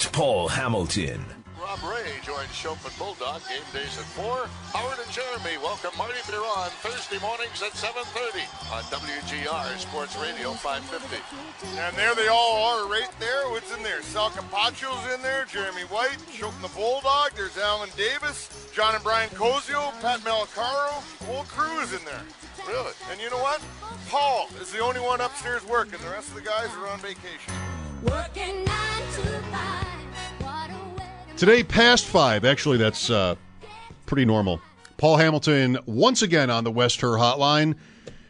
It's Paul Hamilton. Rob Ray joins Schopp and Bulldog game days at 4. Howard and Jeremy welcome Marty Biron Thursday mornings at 7.30 on WGR Sports Radio 550. And there they all are right there. What's in there? Sal Capaccio's in there, Jeremy White, Chopin the Bulldog, there's Alan Davis, John and Brian Koziol, Pat Malacaro, whole crew is in there. Really? And you know what? Paul is the only one upstairs working. The rest of the guys are on vacation. Working nine to five. Today, past five. Actually, that's uh, pretty normal. Paul Hamilton once again on the West Her Hotline.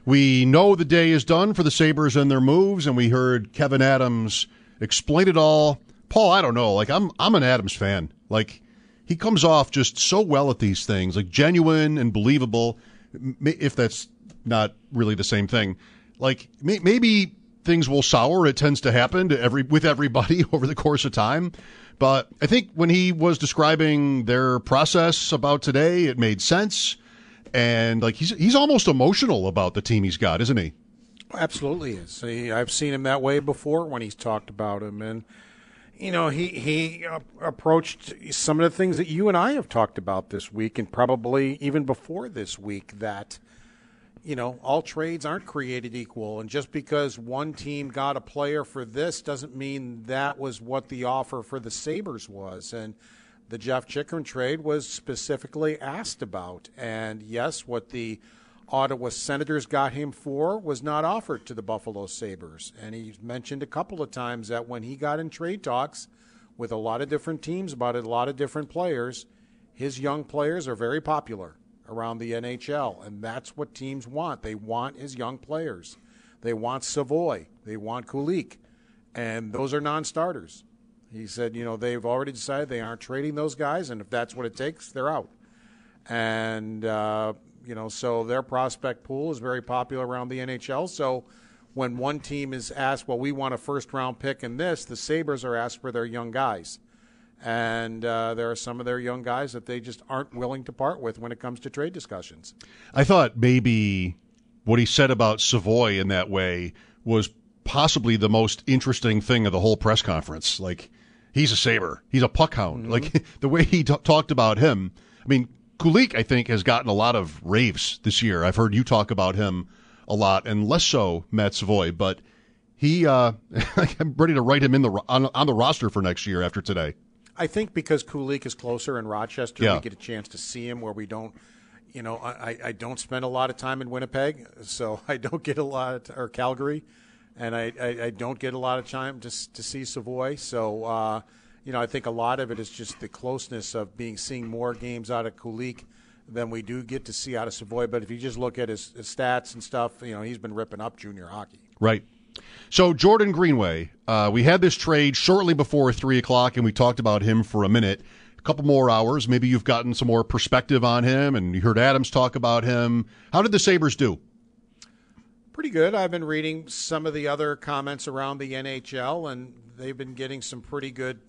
We know the day is done for the Sabres and their moves, and we heard Kevyn Adams explain it all. Paul, I don't know. Like I'm, I'm an Adams fan. Like he comes off just so well at these things, like genuine and believable. If that's not really the same thing, like may- maybe things will sour. It tends to happen to every with everybody over the course of time. But I think when he was describing their process about today, it made sense. And like he's he's almost emotional about the team he's got, isn't he? Absolutely is. I've seen him that way before when he's talked about him, and you know he he approached some of the things that you and I have talked about this week, and probably even before this week. That you know all trades aren't created equal, and just because one team got a player for this doesn't mean that was what the offer for the Sabres was, and. The Jeff Chychrun trade was specifically asked about, and yes, what the Ottawa Senators got him for was not offered to the Buffalo Sabres. And he mentioned a couple of times that when he got in trade talks with a lot of different teams about a lot of different players, his young players are very popular around the NHL. And that's what teams want. They want his young players. They want Savoie. They want Kulich. And those are non starters. He said, you know, they've already decided they aren't trading those guys. And if that's what it takes, they're out. And, uh, you know, so their prospect pool is very popular around the NHL. So when one team is asked, well, we want a first round pick in this, the Sabres are asked for their young guys. And uh, there are some of their young guys that they just aren't willing to part with when it comes to trade discussions. I thought maybe what he said about Savoie in that way was possibly the most interesting thing of the whole press conference. Like, he's a saber, he's a puck hound. Like, the way he t- talked about him. I mean, Kulich, I think, has gotten a lot of raves this year. I've heard you talk about him a lot, and less so Matt Savoie, but he, uh, I'm ready to write him in the on, on the roster for next year after today. I think because Kulich is closer in Rochester, Yeah. we get a chance to see him where we don't. You know, I, I don't spend a lot of time in Winnipeg, so I don't get a lot, or Calgary, and I, I, I don't get a lot of time to to see Savoie. So, uh, you know, I think a lot of it is just the closeness of being seeing more games out of Kulich than we do get to see out of Savoie. But if you just look at his, his stats and stuff, you know, he's been ripping up junior hockey. Right. So Jordan Greenway, uh, we had this trade shortly before three o'clock, and we talked about him for a minute. A couple more hours. Maybe you've gotten some more perspective on him, and you heard Adams talk about him. How did the Sabres do? Pretty good. I've been reading some of the other comments around the NHL, and they've been getting some pretty good.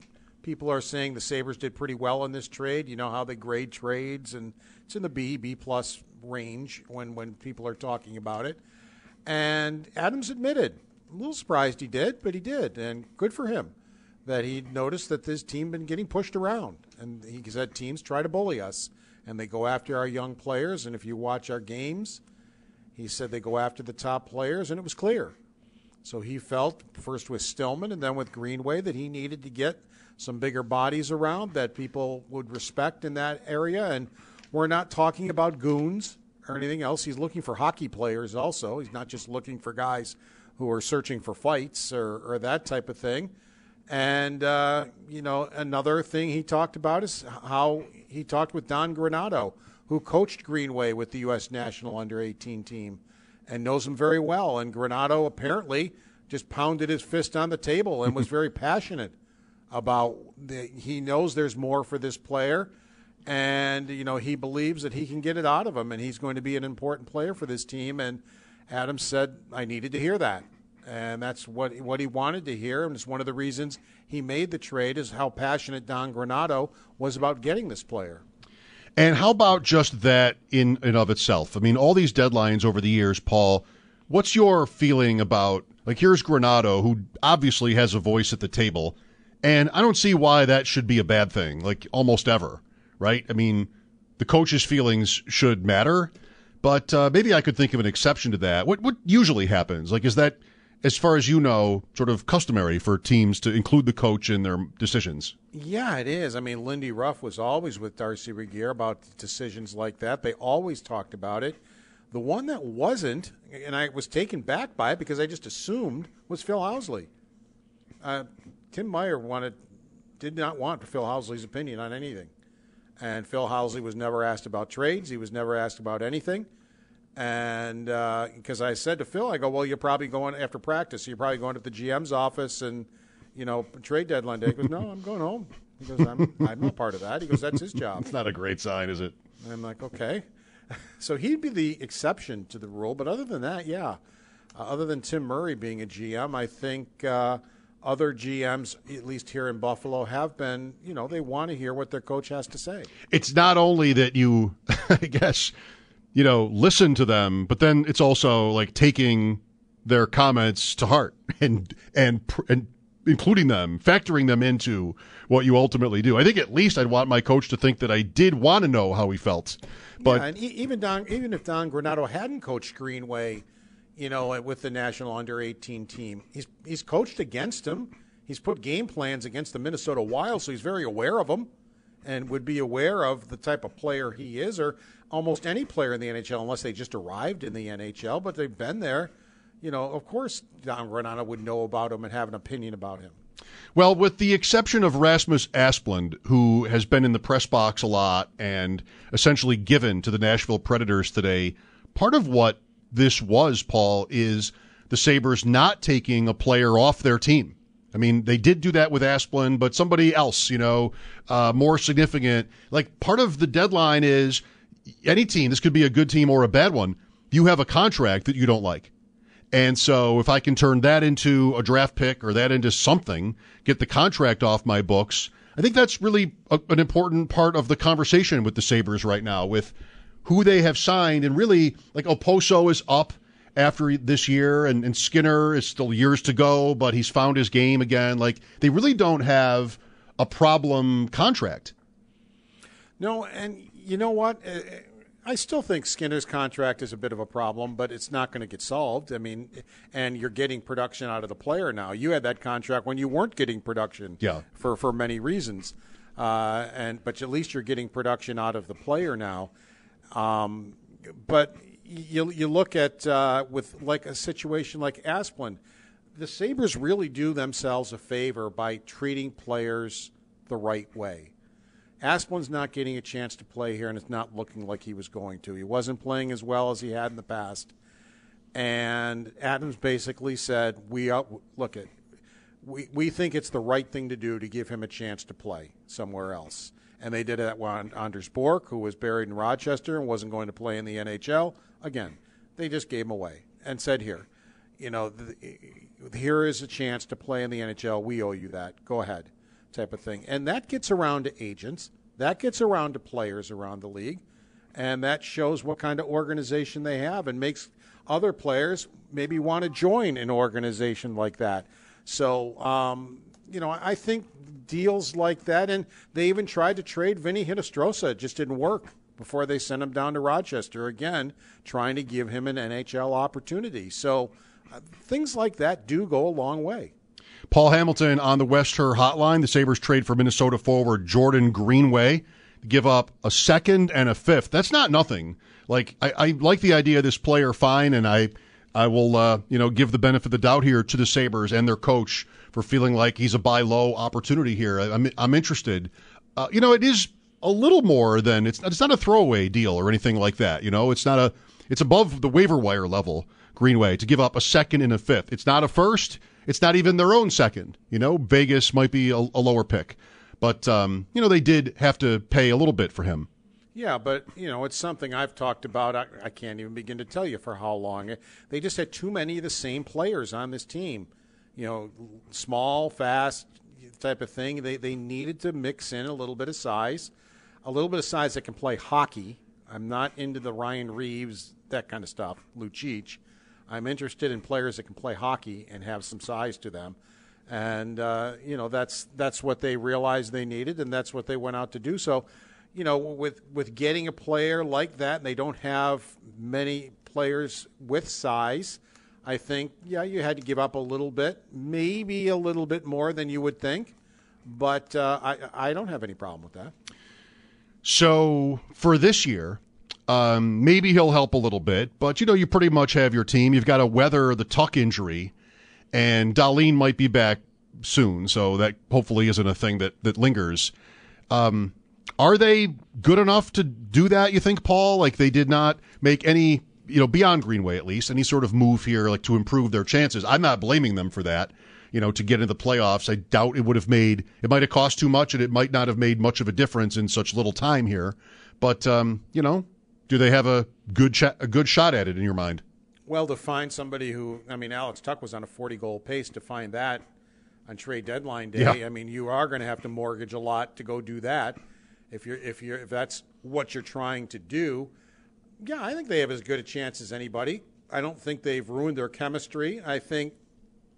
People are saying the Sabres did pretty well in this trade. You know how they grade trades, and it's in the B, B plus range when when people are talking about it. And Adams admitted, a little surprised he did, but he did, and good for him that he noticed that this team been getting pushed around, and he said teams try to bully us, and they go after our young players. And if you watch our games, he said they go after the top players, and it was clear. So he felt first with Stillman and then with Greenway that he needed to get some bigger bodies around that people would respect in that area. And we're not talking about goons or anything else. He's looking for hockey players also. He's not just looking for guys who are searching for fights or, or that type of thing. And, uh, you know, another thing he talked about is how he talked with Don Granato, who coached Greenway with the U.S. national under 18 team and knows him very well. And Granato apparently just pounded his fist on the table and was very passionate about the, he knows there's more for this player and you know he believes that he can get it out of him and he's going to be an important player for this team and Adams said I needed to hear that and that's what what he wanted to hear and it's one of the reasons he made the trade is how passionate Don Granato was about getting this player. And how about just that in and of itself? I mean, all these deadlines over the years, Paul. What's your feeling about like here's Granato, who obviously has a voice at the table, and I don't see why that should be a bad thing, like almost ever, right? I mean, the coach's feelings should matter, but uh, maybe I could think of an exception to that. What what usually happens? Like, is that as far as you know, sort of customary for teams to include the coach in their decisions? Yeah, it is. I mean, Lindy Ruff was always with Darcy Regier about decisions like that. They always talked about it. The one that wasn't, and I was taken back by it because I just assumed, was Phil Housley. Uh, Tim Murray wanted, did not want Phil Housley's opinion on anything. And Phil Housley was never asked about trades. He was never asked about anything. And because I said to Phil, I go, well, you're probably going after practice. You're probably going to the GM's office and, you know, trade deadline day. He goes, no, I'm going home. He goes, I'm, I'm not part of that. He goes, that's his job. It's not a great sign, is it? And I'm like, okay. So he'd be the exception to the rule. But other than that, yeah. Uh, other than Tim Murray being a GM, I think uh, other GMs, at least here in Buffalo, have been, you know, they want to hear what their coach has to say. It's not only that you, I guess, you know, listen to them, but then it's also like taking their comments to heart and and and including them, factoring them into what you ultimately do. I think at least I'd want my coach to think that I did want to know how he felt. But yeah, and even Don, even if Don Granato hadn't coached Greenway, you know, uh, with the national under 18 team, he's he's coached against him. He's put game plans against the Minnesota Wild, so he's very aware of them and would be aware of the type of player he is, or almost any player in the NHL, unless they just arrived in the NHL, but they've been there. You know, of course, Don Granato would know about him and have an opinion about him. Well, with the exception of Rasmus Asplund, who has been in the press box a lot and essentially given to the Nashville Predators today, part of what this was, Paul, is the Sabres not taking a player off their team. I mean, they did do that with Asplund, but somebody else, you know, uh, more significant. Like part of the deadline is any team, this could be a good team or a bad one, you have a contract that you don't like. And so if I can turn that into a draft pick or that into something, get the contract off my books, I think that's really a, an important part of the conversation with the Sabres right now with who they have signed. And really, like Okposo is up after this year and, and Skinner is still years to go, but he's found his game again. Like they really don't have a problem contract. No, and you know what? Uh, I still think Skinner's contract is a bit of a problem, but it's not going to get solved. I mean, and you're getting production out of the player now. You had that contract when you weren't getting production Yeah. for, for many reasons. Uh, and but at least you're getting production out of the player now. Um, but you you look at uh, with like a situation like Asplund, the Sabres really do themselves a favor by treating players the right way. Asplund's not getting a chance to play here, and it's not looking like he was going to. He wasn't playing as well as he had in the past. And Adams basically said, "We look at, we we think it's the right thing to do to give him a chance to play somewhere else." And they did it with Anders Bjork, who was buried in Rochester and wasn't going to play in the NHL. Again, they just gave him away and said, "Here, you know, th- here is a chance to play in the NHL. We owe you that. Go ahead." type of thing. And that gets around to agents, that gets around to players around the league, and that shows what kind of organization they have and makes other players maybe want to join an organization like that. So, um, you know, I think deals like that, and they even tried to trade Vinny Hinostroza. It just didn't work before they sent him down to Rochester again, trying to give him an NHL opportunity. So, Uh, things like that do go a long way. Paul Hamilton on the West Her hotline. The Sabres trade for Minnesota forward Jordan Greenway, give up a second and a fifth. That's not nothing. Like I, I like the idea of this player fine, and I I will uh, you know give the benefit of the doubt here to the Sabres and their coach for feeling like he's a buy low opportunity here. I, I'm I'm interested. Uh, you know, it is a little more than it's it's not a throwaway deal or anything like that. You know, it's not a it's above the waiver wire level. Greenway to give up a second and a fifth. It's not a first. It's not even their own second. You know, Vegas might be a, a lower pick, but um, you know they did have to pay a little bit for him. Yeah, but you know it's something I've talked about. I, I can't even begin to tell you for how long. They just had too many of the same players on this team. You know, small, fast type of thing. They they needed to mix in a little bit of size, a little bit of size that can play hockey. I'm not into the Ryan Reaves that kind of stuff. Lucic. I'm interested in players that can play hockey and have some size to them. And uh, you know that's that's what they realized they needed, and that's what they went out to do. So, you know, with with getting a player like that, and they don't have many players with size. I think, yeah, you had to give up a little bit, maybe a little bit more than you would think, but uh, I I don't have any problem with that. So for this year, um, maybe he'll help a little bit, but you know, you pretty much have your team. You've got to weather the Tuch injury, and Dahlin might be back soon, so that hopefully isn't a thing that that lingers. Um, are they good enough to do that? You think, Paul? Like they did not make any, you know, beyond Greenway at least, any sort of move here, like to improve their chances. I'm not blaming them for that. You know, to get into the playoffs, I doubt it would have made. It might have cost too much, and it might not have made much of a difference in such little time here. But um, you know, do they have a good ch- a good shot at it in your mind? Well, to find somebody who, I mean, Alex Tuch was on a 40 goal pace. To find that on trade deadline day, Yeah. I mean, you are going to have to mortgage a lot to go do that. If you're, if you're, if that's what you're trying to do, yeah, I think they have as good a chance as anybody. I don't think they've ruined their chemistry. I think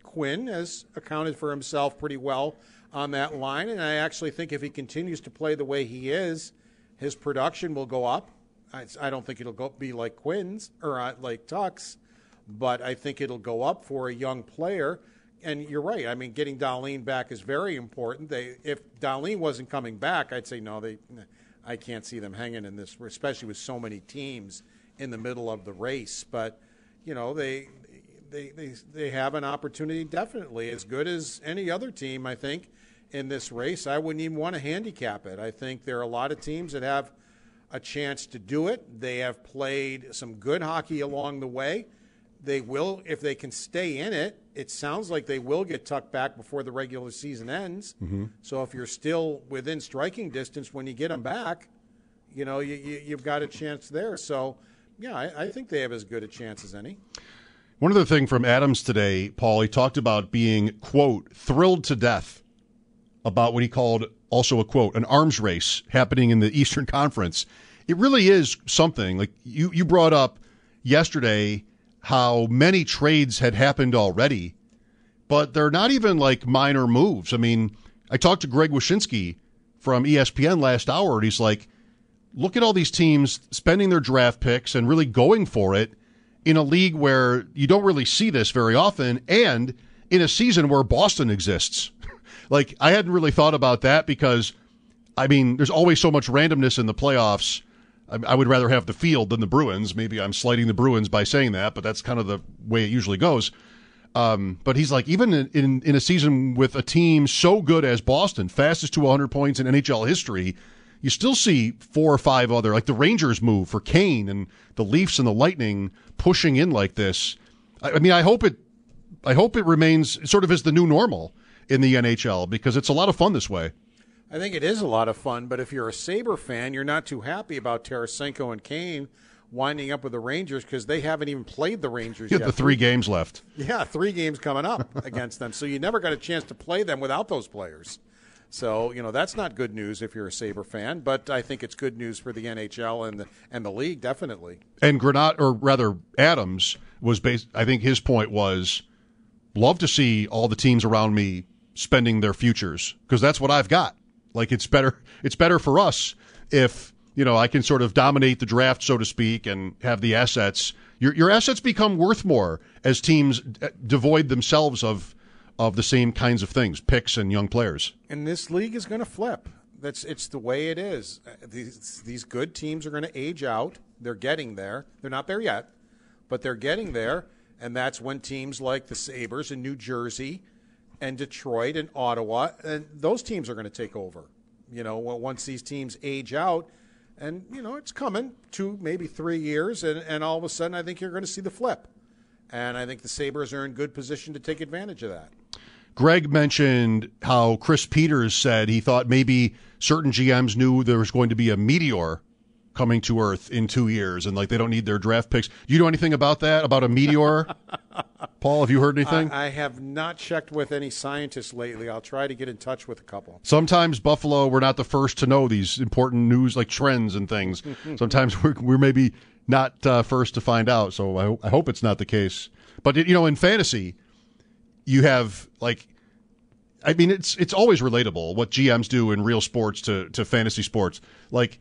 Quinn has accounted for himself pretty well on that line, and I actually think if he continues to play the way he is, his production will go up. I, I don't think it'll go, be like Quinn's or uh, like Tuch's, but I think it'll go up for a young player. And you're right. I mean, getting Dahlin back is very important. They, if Dahlin wasn't coming back, I'd say no. They, I can't see them hanging in this, especially with so many teams in the middle of the race. But you know, they, they, they, they have an opportunity, definitely as good as any other team. I think in this race, I wouldn't even want to handicap it. I think there are a lot of teams that have a chance to do it. They have played some good hockey along the way. They will, if they can stay in it, it sounds like they will get tucked back before the regular season ends. Mm-hmm. So if you're still within striking distance when you get them back, you know, you, you, you've got a chance there. So, yeah, I, I think they have as good a chance as any. One other thing from Adams today, Paul, he talked about being, quote, thrilled to death about what he called also a quote, an arms race happening in the Eastern Conference. It really is something. Like you, you brought up yesterday how many trades had happened already, but they're not even like minor moves. I mean, I talked to Greg Wyshynski from ESPN last hour, and he's like, look at all these teams spending their draft picks and really going for it in a league where you don't really see this very often and in a season where Boston exists. like, I hadn't really thought about that because, I mean, there's always so much randomness in the playoffs. I, would rather have the field than the Bruins. Maybe I'm slighting the Bruins by saying that, but that's kind of the way it usually goes. Um, but he's like, even in, in, in a season with a team so good as Boston, fastest to 100 points in NHL history, you still see four or five other, like the Rangers move for Kane and the Leafs and the Lightning pushing in like this. I, I mean, I hope it, I hope it remains sort of as the new normal in the NHL because it's a lot of fun this way. I think it is a lot of fun, but if you're a Sabre fan, you're not too happy about Tarasenko and Kane winding up with the Rangers because they haven't even played the Rangers You yet. the three games left. Yeah, three games coming up against them. So you never got a chance to play them without those players. So, you know, that's not good news if you're a Sabre fan, but I think it's good news for the NHL and the and the league definitely. And Granat, or rather Adams, was based. I think his point was, love to see all the teams around me spending their futures because that's what I've got. Like it's better. It's better for us if you know I can sort of dominate the draft, so to speak, and have the assets. Your your assets become worth more as teams devoid themselves of of the same kinds of things, picks and young players. And this league is going to flip. That's it's the way it is. Uh, These these good teams are going to age out. They're getting there. They're not there yet, but they're getting there. And that's when teams like the Sabres in New Jersey, and Detroit and Ottawa, and those teams are going to take over. You know, once these teams age out, and you know it's coming two maybe three years, and, and all of a sudden I think you're going to see the flip. And I think the Sabres are in good position to take advantage of that. Greg mentioned how Chris Peters said he thought maybe certain GMs knew there was going to be a meteor coming to Earth in two years, and like they don't need their draft picks. Do you know anything about that? About a meteor? Paul, have you heard anything? I, I have not checked with any scientists lately. I'll try to get in touch with a couple. Sometimes Buffalo, we're not the first to know these important news like trends and things. Sometimes we're, we're maybe not uh, first to find out. So I, I hope it's not the case. But you know, in fantasy, you have like, I mean, it's it's always relatable what GMs do in real sports to to fantasy sports. Like,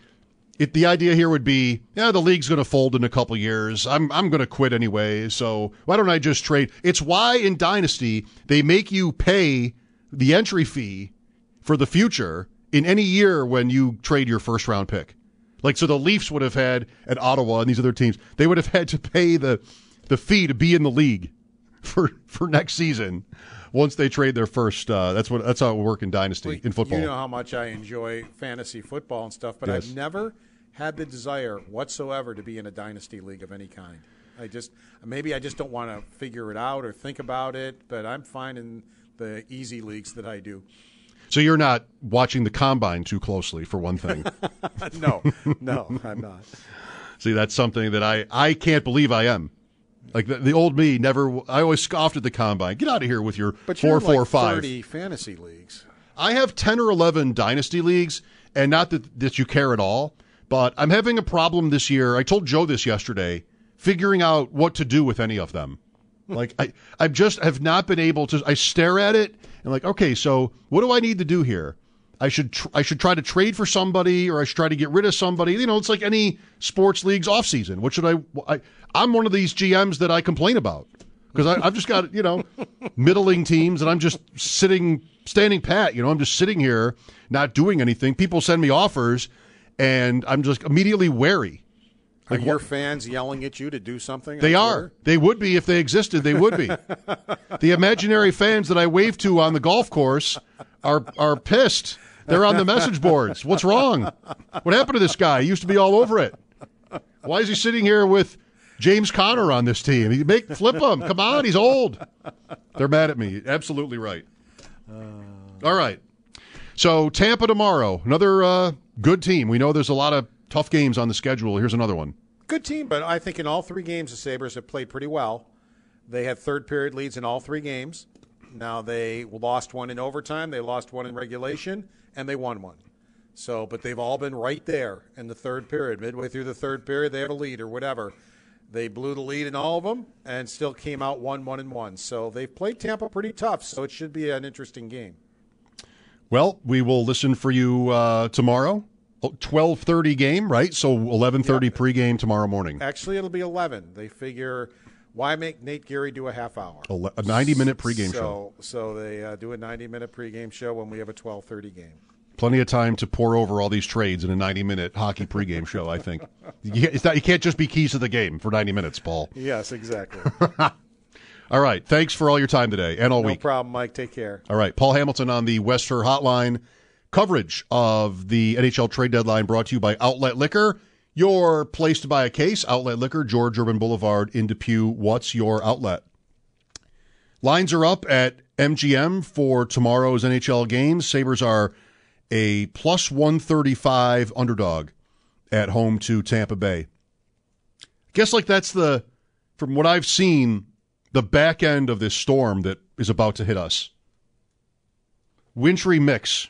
it, the idea here would be, yeah, the league's going to fold in a couple years. I'm I'm going to quit anyway. So why don't I just trade? It's why in Dynasty they make you pay the entry fee for the future in any year when you trade your first round pick. Like so the Leafs would have had at Ottawa and these other teams, they would have had to pay the the fee to be in the league for for next season once they trade their first uh, that's what that's how it would work in dynasty in football. You know how much I enjoy fantasy football and stuff, but Yes. I've never had the desire whatsoever to be in a dynasty league of any kind. I just maybe I just don't want to figure it out or think about it, but I'm fine in the easy leagues that I do. So you're not watching the combine too closely for one thing. no, no, I'm not. See, that's something that I I can't believe I am. Like the, the old me never I always scoffed at the combine. Get out of here with your But four four like five. 30 fantasy leagues. I have 10 or 11 dynasty leagues, and not that, that you care at all, but I'm having a problem this year. I told Joe this yesterday, figuring out what to do with any of them. Like, I, I just have not been able to. I stare at it and, like, okay, so what do I need to do here? I should tr- I should try to trade for somebody, or I should try to get rid of somebody. You know, it's like any sports league's off season. What should I? I I'm one of these GMs that I complain about because I've just got you know middling teams, and I'm just sitting, standing pat. You know, I'm just sitting here, not doing anything. People send me offers, and I'm just immediately wary. Are Like your what- fans yelling at you to do something? They are. Twitter? They would be if they existed. They would be. the imaginary fans that I wave to on the golf course are are pissed. They're on the message boards. What's wrong? What happened to this guy? He used to be all over it. Why is he sitting here with James Conner on this team? Make flip him. Come on, he's old. They're mad at me. Absolutely right. All right. So Tampa tomorrow, another uh, good team. We know there's a lot of tough games on the schedule. Here's another one. Good team, but I think in all three games the Sabres have played pretty well. They had third period leads in all three games. Now they lost one in overtime, they lost one in regulation, and they won one. So, but they've all been right there in the third period. Midway through the third period, they have a lead or whatever. They blew the lead in all of them and still came out one, one, and one. So they've played Tampa pretty tough. So it should be an interesting game. Well, we will listen for you uh, tomorrow. Twelve thirty game, right? So eleven thirty pregame tomorrow morning. Actually, it'll be eleven. They figure why make Nate Geary do a half hour? A ninety minute pregame so, show. So they uh, do a 90 minute pregame show when we have a 12:30 game. Plenty of time to pour over all these trades in a ninety minute hockey pregame show. I think you, it's not, you can't just be keys to the game for ninety minutes, Paul. Yes, exactly. All right. Thanks for all your time today and all no week. problem, Mike. Take care. All right. Paul Hamilton on the Wester Hotline. Coverage of the NHL trade deadline brought to you by Outlet Liquor. Your place to buy a case, Outlet Liquor, George Urban Boulevard in Depew. What's your outlet? Lines are up at MGM for tomorrow's NHL games. Sabres are a plus 135 underdog at home to Tampa Bay. Guess like that's the, from what I've seen, the back end of this storm that is about to hit us. Wintry mix.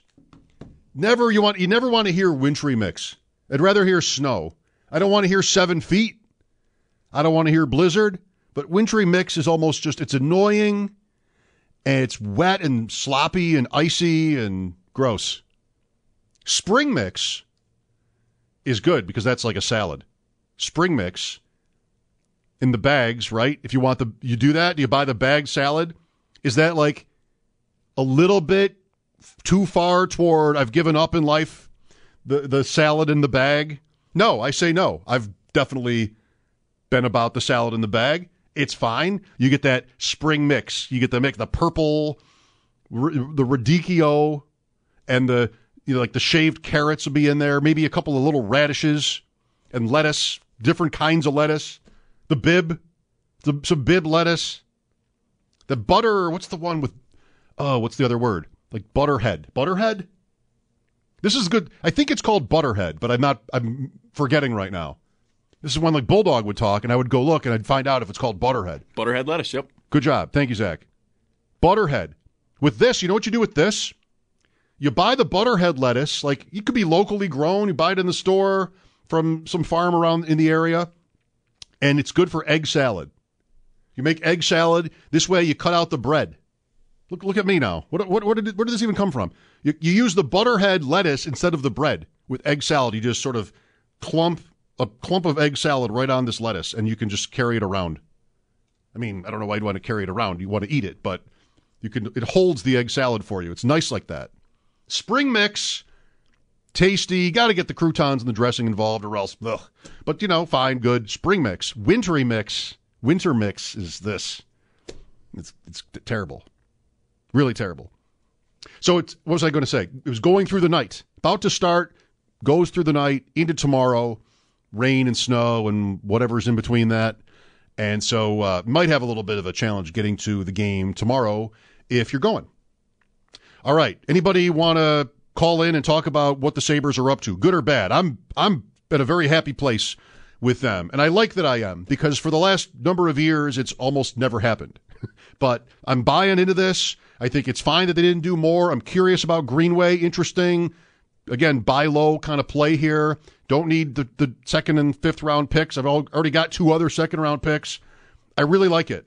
Never you want you never want to hear wintry mix. I'd rather hear snow. I don't want to hear seven feet. I don't want to hear blizzard. But wintry mix is almost just it's annoying and it's wet and sloppy and icy and gross. Spring mix is good because that's like a salad. Spring mix in the bags, right? If you want the, you do that. Do you buy the bag salad? Is that like a little bit too far toward I've given up in life? The the salad in the bag? No, I say no. I've definitely been about the salad in the bag. It's fine. You get that spring mix. You get the mix, the purple, the radicchio, and the you know like the shaved carrots will be in there. Maybe a couple of little radishes and lettuce, different kinds of lettuce. The bib, the, some bib lettuce. The butter. What's the one with? Oh, what's the other word? Like butterhead. Butterhead. This is good. I think it's called butterhead, but I'm not. I'm forgetting right now. This is when like Bulldog would talk, and I would go look, and I'd find out if it's called butterhead. Butterhead lettuce. Yep. Good job. Thank you, Zach. Butterhead. With this, you know what you do with this? You buy the butterhead lettuce, like it could be locally grown. You buy it in the store from some farm around in the area, and it's good for egg salad. You make egg salad this way. You cut out the bread. Look, look at me now. What, what, what did where did this even come from? You, you use the butterhead lettuce instead of the bread with egg salad. You just sort of clump a clump of egg salad right on this lettuce, and you can just carry it around. I mean, I don't know why you'd want to carry it around. You want to eat it, but you can. It holds the egg salad for you. It's nice like that. Spring mix, tasty. You Got to get the croutons and the dressing involved, or else. Ugh. But you know, fine, good. Spring mix, wintry mix, winter mix is this. It's it's terrible, really terrible. So it's what was I going to say? It was going through the night, about to start, goes through the night into tomorrow, rain and snow and whatever's in between that. And so uh, might have a little bit of a challenge getting to the game tomorrow if you're going. All right. Anybody want to call in and talk about what the Sabres are up to, good or bad? I'm I'm at a very happy place with them, and I like that I am because for the last number of years it's almost never happened. but I'm buying into this. I think it's fine that they didn't do more. I'm curious about Greenway. Interesting. Again, buy low kind of play here. Don't need the, the second and fifth round picks. I've already got two other second round picks. I really like it.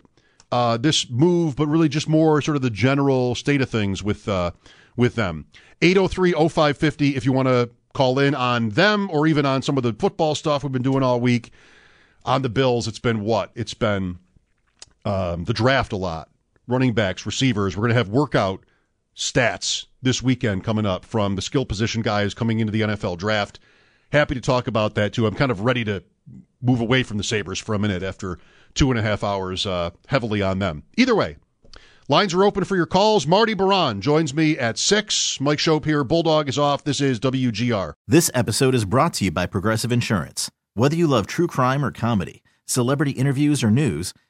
Uh, this move, but really just more sort of the general state of things with uh, with them. 803-0550 if you want to call in on them or even on some of the football stuff we've been doing all week. On the Bills, it's been what? It's been um, the draft a lot. Running backs, receivers. We're going to have workout stats this weekend coming up from the skill position guys coming into the NFL draft. Happy to talk about that too. I'm kind of ready to move away from the Sabres for a minute after two and a half hours uh, heavily on them. Either way, lines are open for your calls. Marty Biron joins me at 6. Mike Schopp here. Bulldog is off. This is WGR. This episode is brought to you by Progressive Insurance. Whether you love true crime or comedy, celebrity interviews or news,